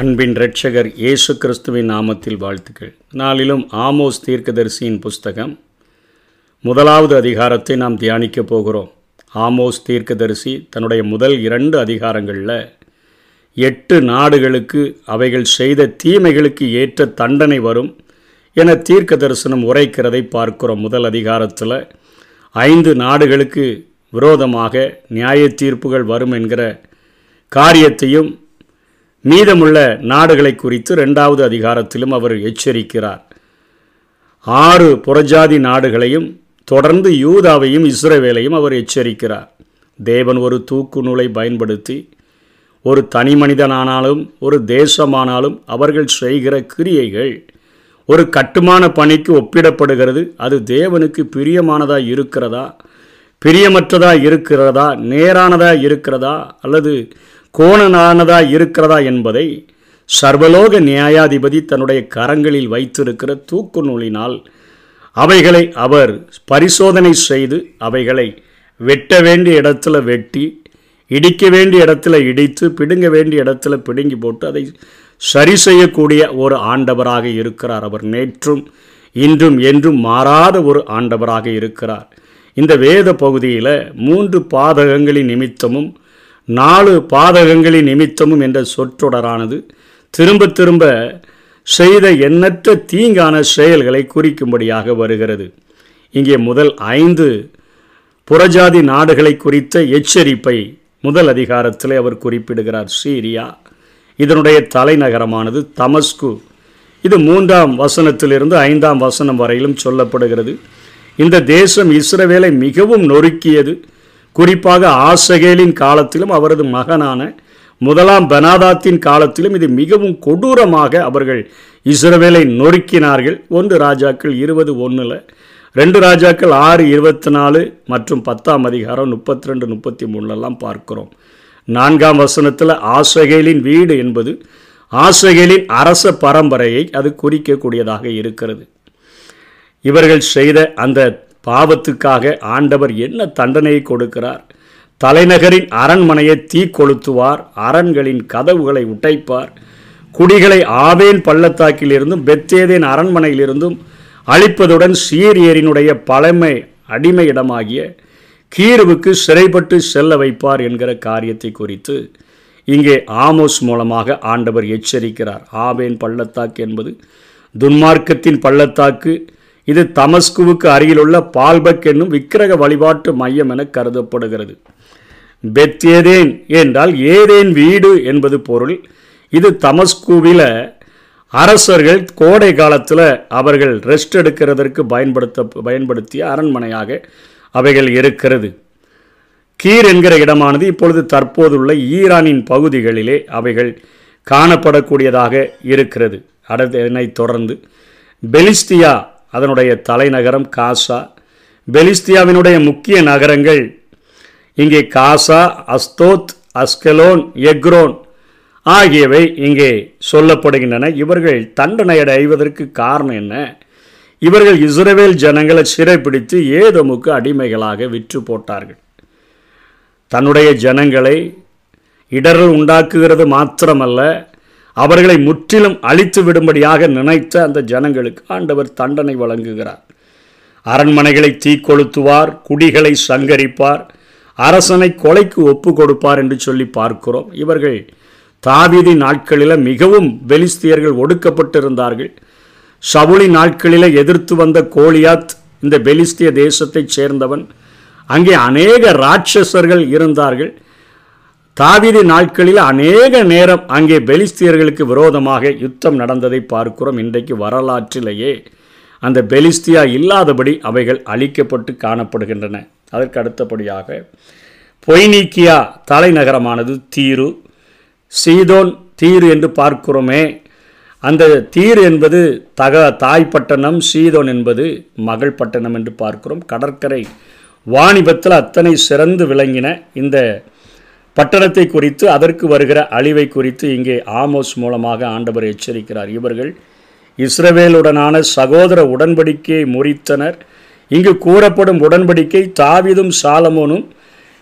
அன்பின் இரட்சகர் இயேசு கிறிஸ்துவின் நாமத்தில் வாழ்த்துக்கள். நாளிலும் ஆமோஸ் தீர்க்கதரிசியின் புஸ்தகம் முதலாவது அதிகாரத்தை நாம் தியானிக்கப் போகிறோம். ஆமோஸ் தீர்க்கதரிசி தன்னுடைய முதல் இரண்டு அதிகாரங்களில் எட்டு நாடுகளுக்கு அவைகள் செய்த தீமைகளுக்கு ஏற்ற தண்டனை வரும் என தீர்க்க தரிசனம் உரைக்கிறதை பார்க்கிறோம். முதல் அதிகாரத்தில் ஐந்து நாடுகளுக்கு விரோதமாக நியாய தீர்ப்புகள் வரும் என்கிற காரியத்தையும் மீதமுள்ள நாடுகளை குறித்து ரெண்டாவது அதிகாரத்திலும் அவர் எச்சரிக்கிறார். ஆறு புறஜாதி நாடுகளையும் தொடர்ந்து யூதாவையும் இஸ்ரவேலையும் அவர் எச்சரிக்கிறார். தேவன் ஒரு தூக்கு நூலை பயன்படுத்தி ஒரு தனி மனிதனானாலும் ஒரு தேசமானாலும் அவர்கள் செய்கிற கிரியைகள் ஒரு கட்டுமான பணிக்கு ஒப்பிடப்படுகிறது. அது தேவனுக்கு பிரியமானதாக இருக்கிறதா பிரியமற்றதாக இருக்கிறதா நேரானதாக இருக்கிறதா அல்லது கோணனானதா இருக்கிறதா என்பதை சர்வலோக நியாயாதிபதி தன்னுடைய கரங்களில் வைத்திருக்கிற தூக்கு நூலினால் அவைகளை அவர் பரிசோதனை செய்து அவைகளை வெட்ட வேண்டிய இடத்துல வெட்டி இடிக்க வேண்டிய இடத்துல இடித்து பிடுங்க வேண்டிய இடத்துல பிடுங்கி போட்டு அதை சரி செய்யக்கூடிய ஒரு ஆண்டவராக இருக்கிறார் அவர். நேற்றும் இன்றும் என்றும் மாறாத ஒரு ஆண்டவராக இருக்கிறார். இந்த வேத பகுதியில் மூன்று பாதகங்களின் நிமித்தமும் நாலு பாதகங்களின் நிமித்தமும் என்ற சொற்றொடரானது திரும்ப திரும்ப செய்த எண்ணற்ற தீங்கான செயல்களை குறிக்கும்படியாக வருகிறது. இங்கே முதல் ஐந்து புறஜாதி நாடுகளை குறித்த எச்சரிப்பை முதல் அதிகாரத்தில் அவர் குறிப்பிடுகிறார். சீரியா. இதனுடைய தலைநகரமானது தமஸ்கு. இது மூன்றாம் வசனத்திலிருந்து ஐந்தாம் வசனம் வரையிலும் சொல்லப்படுகிறது. இந்த தேசம் இஸ்ரவேலை மிகவும் நொறுக்கியது. குறிப்பாக ஆசகேலின் காலத்திலும் அவரது மகனான முதலாம் பெனாதாத்தின் காலத்திலும் இது மிகவும் கொடூரமாக அவர்கள் இஸ்ரவேலை நொறுக்கினார்கள். ஒன்று ராஜாக்கள் இருபது ஒன்றில் ரெண்டு ராஜாக்கள் ஆறு இருபத்தி நாலு மற்றும் பத்தாம் அதிகாரம் முப்பத்தி ரெண்டு முப்பத்தி மூணுலெல்லாம் பார்க்கிறோம். நான்காம் வசனத்தில் ஆசகேலின் வீடு என்பது ஆசகேலின் அரச பரம்பரையை அது குறிக்கக்கூடியதாக இருக்கிறது. இவர்கள் செய்த அந்த பாவத்துக்காக ஆண்டவர் என்ன தண்டனையை கொடுக்கிறார்? தலைநகரின் அரண்மனையை தீ கொளுத்துவார் அரண்களின் கதவுகளை உடைப்பார் குடிகளை ஆவேன் பள்ளத்தாக்கிலிருந்தும் பெத்தேதேன் அரண்மனையிலிருந்தும் அழிப்பதுடன் சீரியரினுடைய பழமை அடிமையிடமாகிய கீருவுக்கு சிறைப்பட்டு செல்ல வைப்பார் என்கிற காரியத்தை குறித்து இங்கே ஆமோஸ் மூலமாக ஆண்டவர் எச்சரிக்கிறார். ஆவேன் பள்ளத்தாக்கு என்பது துன்மார்க்கத்தின் பள்ளத்தாக்கு இது தமஸ்குவுக்கு அருகிலுள்ள பால்பக் என்னும் விக்கிரக வழிபாட்டு மையம் என கருதப்படுகிறது. பெத்தேதேன் என்றால் ஏதேன் வீடு என்பது பொருள். இது தமஸ்குவில அரசர்கள் கோடை காலத்தில் அவர்கள் ரெஸ்ட் எடுக்கிறதற்கு பயன்படுத்த பயன்படுத்திய அரண்மனையாக அவைகள் இருக்கிறது. கீர் என்கிற இடமானது இப்பொழுது தற்போதுள்ள ஈரானின் பகுதிகளிலே அவைகள் காணப்படக்கூடியதாக இருக்கிறது. அடுத்து தொடர்ந்து பெலிஸ்தியா அதனுடைய தலைநகரம் காசா. பெலிஸ்தியாவினுடைய முக்கிய நகரங்கள் இங்கே காசா அஸ்தோத் அஸ்கலோன் எக்ரோன் ஆகியவை இங்கே சொல்லப்படுகின்றன. இவர்கள் தண்டனை அடைவதற்கு காரணம் என்ன? இவர்கள் இஸ்ரேவேல் ஜனங்களை சிறைப்பிடித்து ஏதோமுக்கு அடிமைகளாக விற்று போட்டார்கள். தன்னுடைய ஜனங்களை இடர்கள் உண்டாக்குகிறது மாத்திரமல்ல அவர்களை முற்றிலும் அழித்து விடும்படியாக நினைத்த அந்த ஜனங்களுக்கு ஆண்டவர் தண்டனை வழங்குகிறார். அரண்மனைகளை தீக்கொளுத்துவார் குடிகளை சங்கரிப்பார் அரசனை கொலைக்கு ஒப்பு கொடுப்பார் என்று சொல்லி பார்க்கிறோம். இவர்கள் தாவீதி நாட்களில் மிகவும் பெலிஸ்தியர்கள் ஒடுக்கப்பட்டிருந்தார்கள். சவுளி நாட்களில் எதிர்த்து வந்த கோலியாத் இந்த பெலிஸ்திய தேசத்தைச் சேர்ந்தவன். அங்கே அநேக ராட்சசர்கள் இருந்தார்கள். தாவீது நாட்களில் அநேக நேரம் அங்கே பெலிஸ்தியர்களுக்கு விரோதமாக யுத்தம் நடந்ததை பார்க்கிறோம் இன்றைக்கு வரலாற்றிலேயே. அந்த பெலிஸ்தியா இல்லாதபடி அவைகள் அழிக்கப்பட்டு காணப்படுகின்றன. அதற்கு அடுத்தபடியாக பொய்னீக்கியா தலைநகரமானது தீரு. சீதோன் தீரு என்று பார்க்கிறோமே. அந்த தீர் என்பது தக தாய் பட்டணம் சீதோன் என்பது மகள் பட்டணம் என்று பார்க்கிறோம். கடற்கரை வாணிபத்தில் அத்தனை சிறந்து விளங்கின இந்த பட்டணத்தை குறித்து அதற்கு வருகிற அழிவை குறித்து இங்கே ஆமோஸ் மூலமாக ஆண்டவர் எச்சரிக்கிறார். இவர்கள் இஸ்ரவேலுடனான சகோதர உடன்படிக்கையை முறித்தனர். இங்கு கூறப்படும் உடன்படிக்கை தாவிதும் சாலமோனும்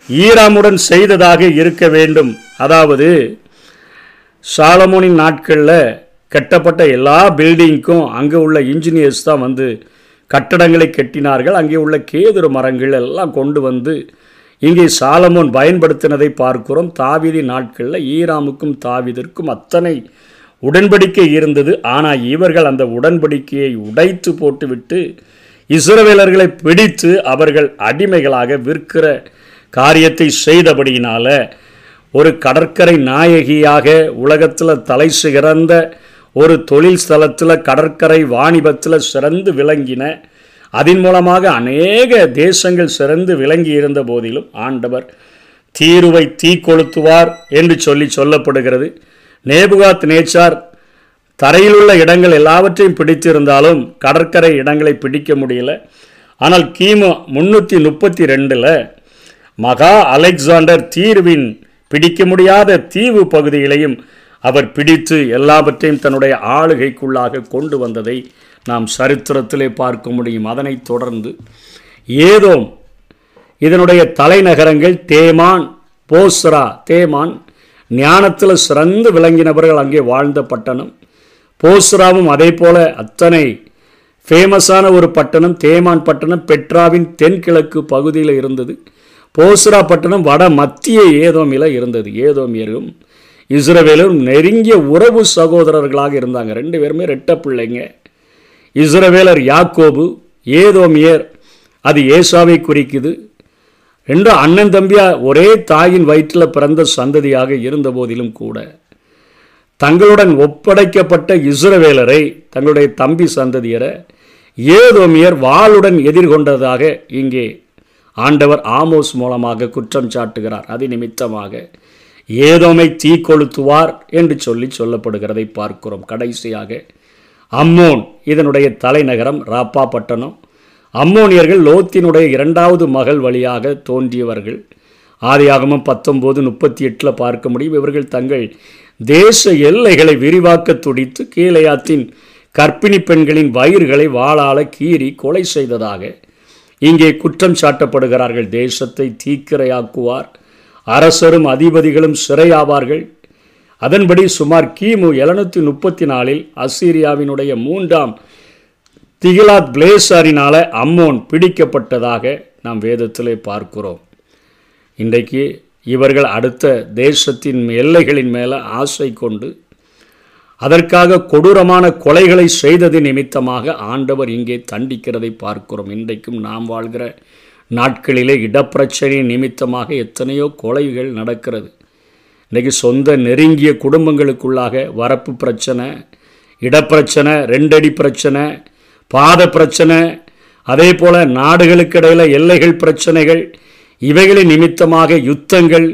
ஈராமுடன் செய்ததாக இருக்க வேண்டும். அதாவது சாலமோனின் நாட்களில் கட்டப்பட்ட எல்லா பில்டிங்க்கும் அங்கே உள்ள இன்ஜினியர்ஸ் தான் வந்து கட்டடங்களை கட்டினார்கள். அங்கே உள்ள கேதுரு மரங்கள் எல்லாம் கொண்டு வந்து இங்கே சாலமோன் பயன்படுத்தினதை பார்க்கிறோம். தாவிதி நாட்களில் ஈராமுக்கும் தாவிதிற்கும் அத்தனை உடன்படிக்கை இருந்தது. ஆனால் இவர்கள் அந்த உடன்படிக்கையை உடைத்து போட்டுவிட்டு இஸ்ரவேலர்களை பிடித்து அவர்கள் அடிமைகளாக விற்கிற காரியத்தை செய்தபடியினால் ஒரு கடற்கரை நாயகியாக உலகத்தில் தலை சிறந்த ஒரு தொழில் ஸ்தலத்தில் கடற்கரை வாணிபத்தில் சிறந்து விளங்கின அதன் மூலமாக அநேக தேசங்கள் சிறந்து விளங்கி இருந்த போதிலும் ஆண்டவர் தீருவை தீ கொளுத்துவார் என்று சொல்லி சொல்லப்படுகிறது. நேபுகாத் நேச்சார் தரையிலுள்ள இடங்கள் எல்லாவற்றையும் பிடித்திருந்தாலும் கடற்கரை இடங்களை பிடிக்க முடியல. ஆனால் கிமு முன்னூற்றி முப்பத்தி ரெண்டில் மகா அலெக்சாண்டர் தீர்வின் பிடிக்க முடியாத தீவு பகுதிகளையும் அவர் பிடித்து எல்லாவற்றையும் தன்னுடைய ஆளுகைக்குள்ளாக கொண்டு வந்ததை நாம் சரித்திரத்திலே பார்க்க முடியும். அதனைத் தொடர்ந்து ஏதோம் இதனுடைய தலைநகரங்கள் தேமான் போஸ்ரா தேமான் ஞானத்தில் சிறந்து விளங்கினவர்கள் அங்கே வாழ்ந்த பட்டணம். போஸ்ராவும் அதே போல அத்தனை ஃபேமஸான ஒரு பட்டணம் தேமான் பட்டணம் பெட்ராவின் தென்கிழக்கு பகுதியில் இருந்தது. போஸ்ரா பட்டணம் வட மத்திய ஏதோமில இருந்தது. ஏதோமியரும் இஸ்ரவேலும் நெருங்கிய உறவு சகோதரர்களாக இருந்தாங்க. ரெண்டு பேருமே ரெட்ட பிள்ளைங்க. இஸ்ரவேலர் யாக்கோபு ஏதோமியர் அது ஏசாவை குறிக்குது. ரெண்டு அண்ணன் தம்பியாக ஒரே தாயின் வயிற்றில் பிறந்த சந்ததியாக இருந்த போதிலும் கூட தங்களுடன் ஒப்படைக்கப்பட்ட இஸ்ரவேலரை தங்களுடைய தம்பி சந்ததியரை ஏதோமியர் வாளுடன் எதிர்கொண்டதாக இங்கே ஆண்டவர் ஆமோஸ் மூலமாக குற்றம் சாட்டுகிறார். அது நிமித்தமாக ஏதோமை தீ கொளுத்துவார் என்று சொல்லி சொல்லப்படுகிறதை பார்க்கிறோம். கடைசியாக அம்மோன் இதனுடைய தலைநகரம் ராப்பா பட்டணம் அம்மோனியர்கள் லோத்தினுடைய இரண்டாவது மகள் வழியாக தோன்றியவர்கள். ஆதியாகமும் பத்தொம்போது முப்பத்தி எட்டில் பார்க்க முடியும். இவர்கள் தங்கள் தேச எல்லைகளை விரிவாக்க துடித்து கீழையாத்தின் கர்ப்பிணி பெண்களின் வயிறுகளை வாளால கீறி கொலை செய்ததாக இங்கே குற்றம் சாட்டப்படுகிறார்கள். தேசத்தை தீக்கிரையாக்குவார். அரசரும் அதிபதிகளும் சிறையாவார்கள். அதன்படி சுமார் கிமு எழுநூற்றி முப்பத்தி நாலில் அசீரியாவினுடைய மூன்றாம் திகிலாத் பிளேசரினால அம்மோன் பிடிக்கப்பட்டதாக நாம் வேதத்திலே பார்க்கிறோம். இன்றைக்கு இவர்கள் அடுத்த தேசத்தின் எல்லைகளின் மேலே ஆசை கொண்டு அதற்காக கொடூரமான கொலைகளை செய்தது நிமித்தமாக ஆண்டவர் இங்கே தண்டிக்கிறதை பார்க்கிறோம். இன்றைக்கும் நாம் வாழ்கிற நாட்களிலே இடப்பிரச்சனை நிமித்தமாக எத்தனையோ கொலைகள் நடக்கிறது. இன்றைக்கி சொந்த நெருங்கிய குடும்பங்களுக்குள்ளாக வரப்பு பிரச்சனை இடப்பிரச்சனை ரெண்டடி பிரச்சனை பாத பிரச்சனை அதே போல் நாடுகளுக்கு இடையில் எல்லைகள் பிரச்சனைகள் இவைகளின் நிமித்தமாக யுத்தங்கள்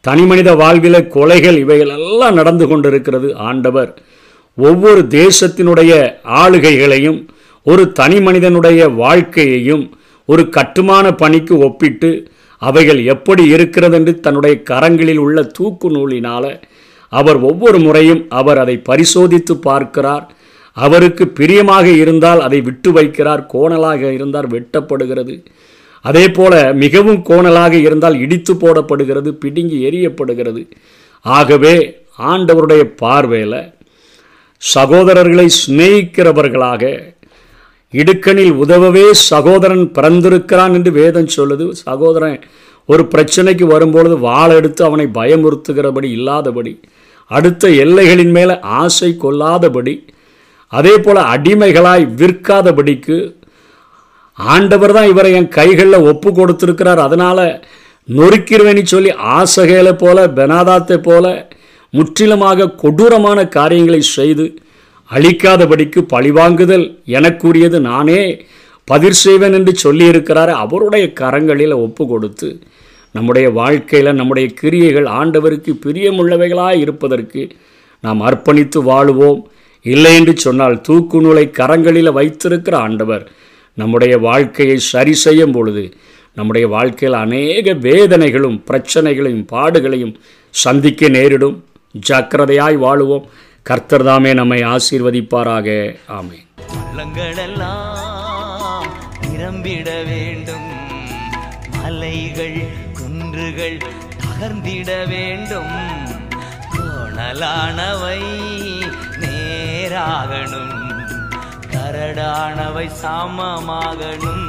தனிமனித வாழ்வில கொலைகள் இவைகள் எல்லாம் நடந்து கொண்டிருக்கிறது. ஆண்டவர் ஒவ்வொரு தேசத்தினுடைய ஆளுகைகளையும் ஒரு தனி மனிதனுடைய வாழ்க்கையையும் ஒரு கட்டுமான பணிக்கு ஒப்பிட்டு அவைகள் எப்படி இருக்கிறது என்று தன்னுடைய கரங்களில் உள்ள தூக்கு நூலினால் அவர் ஒவ்வொரு முறையும் அவர் அதை பரிசோதித்து பார்க்கிறார். அவருக்கு பிரியமாக இருந்தால் அதை விட்டு வைக்கிறார். கோணலாக இருந்தால் வெட்டப்படுகிறது. அதே போல மிகவும் கோணலாக இருந்தால் இடித்து போடப்படுகிறது பிடுங்கி எரியப்படுகிறது ஆகவே ஆண்டவருடைய பார்வையில் சகோதரர்களை சிநேகிக்கிறவர்களாக இடுக்கணில் உதவவே சகோதரன் பிறந்திருக்கிறான் என்று வேதம் சொல்லுது. சகோதரன் ஒரு பிரச்சனைக்கு வரும்பொழுது வாழை எடுத்து அவனை பயமுறுத்துகிறபடி இல்லாதபடி அடுத்த எல்லைகளின் மேலே ஆசை கொள்ளாதபடி அதே போல் அடிமைகளாய் விற்காதபடிக்கு ஆண்டவர் தான் இவரை என் கைகளில் ஒப்பு கொடுத்துருக்கிறார். அதனால் நொறுக்கிடுவேன்னு சொல்லி ஆசகைகளை போல பெனாதாத்தை போல முற்றிலுமாக கொடூரமான காரியங்களை செய்து அழிக்காதபடிக்கு பழிவாங்குதல் எனக்குரியது. நானே பதிர் செய்வேன் என்று சொல்லியிருக்கிறார் அவருடைய கரங்களில் ஒப்பு கொடுத்து நம்முடைய வாழ்க்கையில் நம்முடைய கிரியைகள் ஆண்டவருக்கு பிரியமுள்ளவைகளாக இருப்பதற்கு நாம் அர்ப்பணித்து வாழுவோம். இல்லை என்று சொன்னால் தூக்கு நூலை கரங்களில் வைத்திருக்கிற ஆண்டவர் நம்முடைய வாழ்க்கையை சரி செய்யும் பொழுது நம்முடைய வாழ்க்கையில் அநேக வேதனைகளும் பிரச்சனைகளையும் பாடுகளையும் சந்திக்க நேரிடும். ஜாக்கிரதையாய் வாழுவோம். கர்த்தர் தாமே நம்மை ஆசீர்வதிப்பாராக. ஆமே பள்ளங்களெல்லாம் நிரம்பிட வேண்டும். மலைகள் குன்றுகள் தகர்ந்திட வேண்டும். கோணலானவை நேராகணும். கரடானவை சமமாகணும்.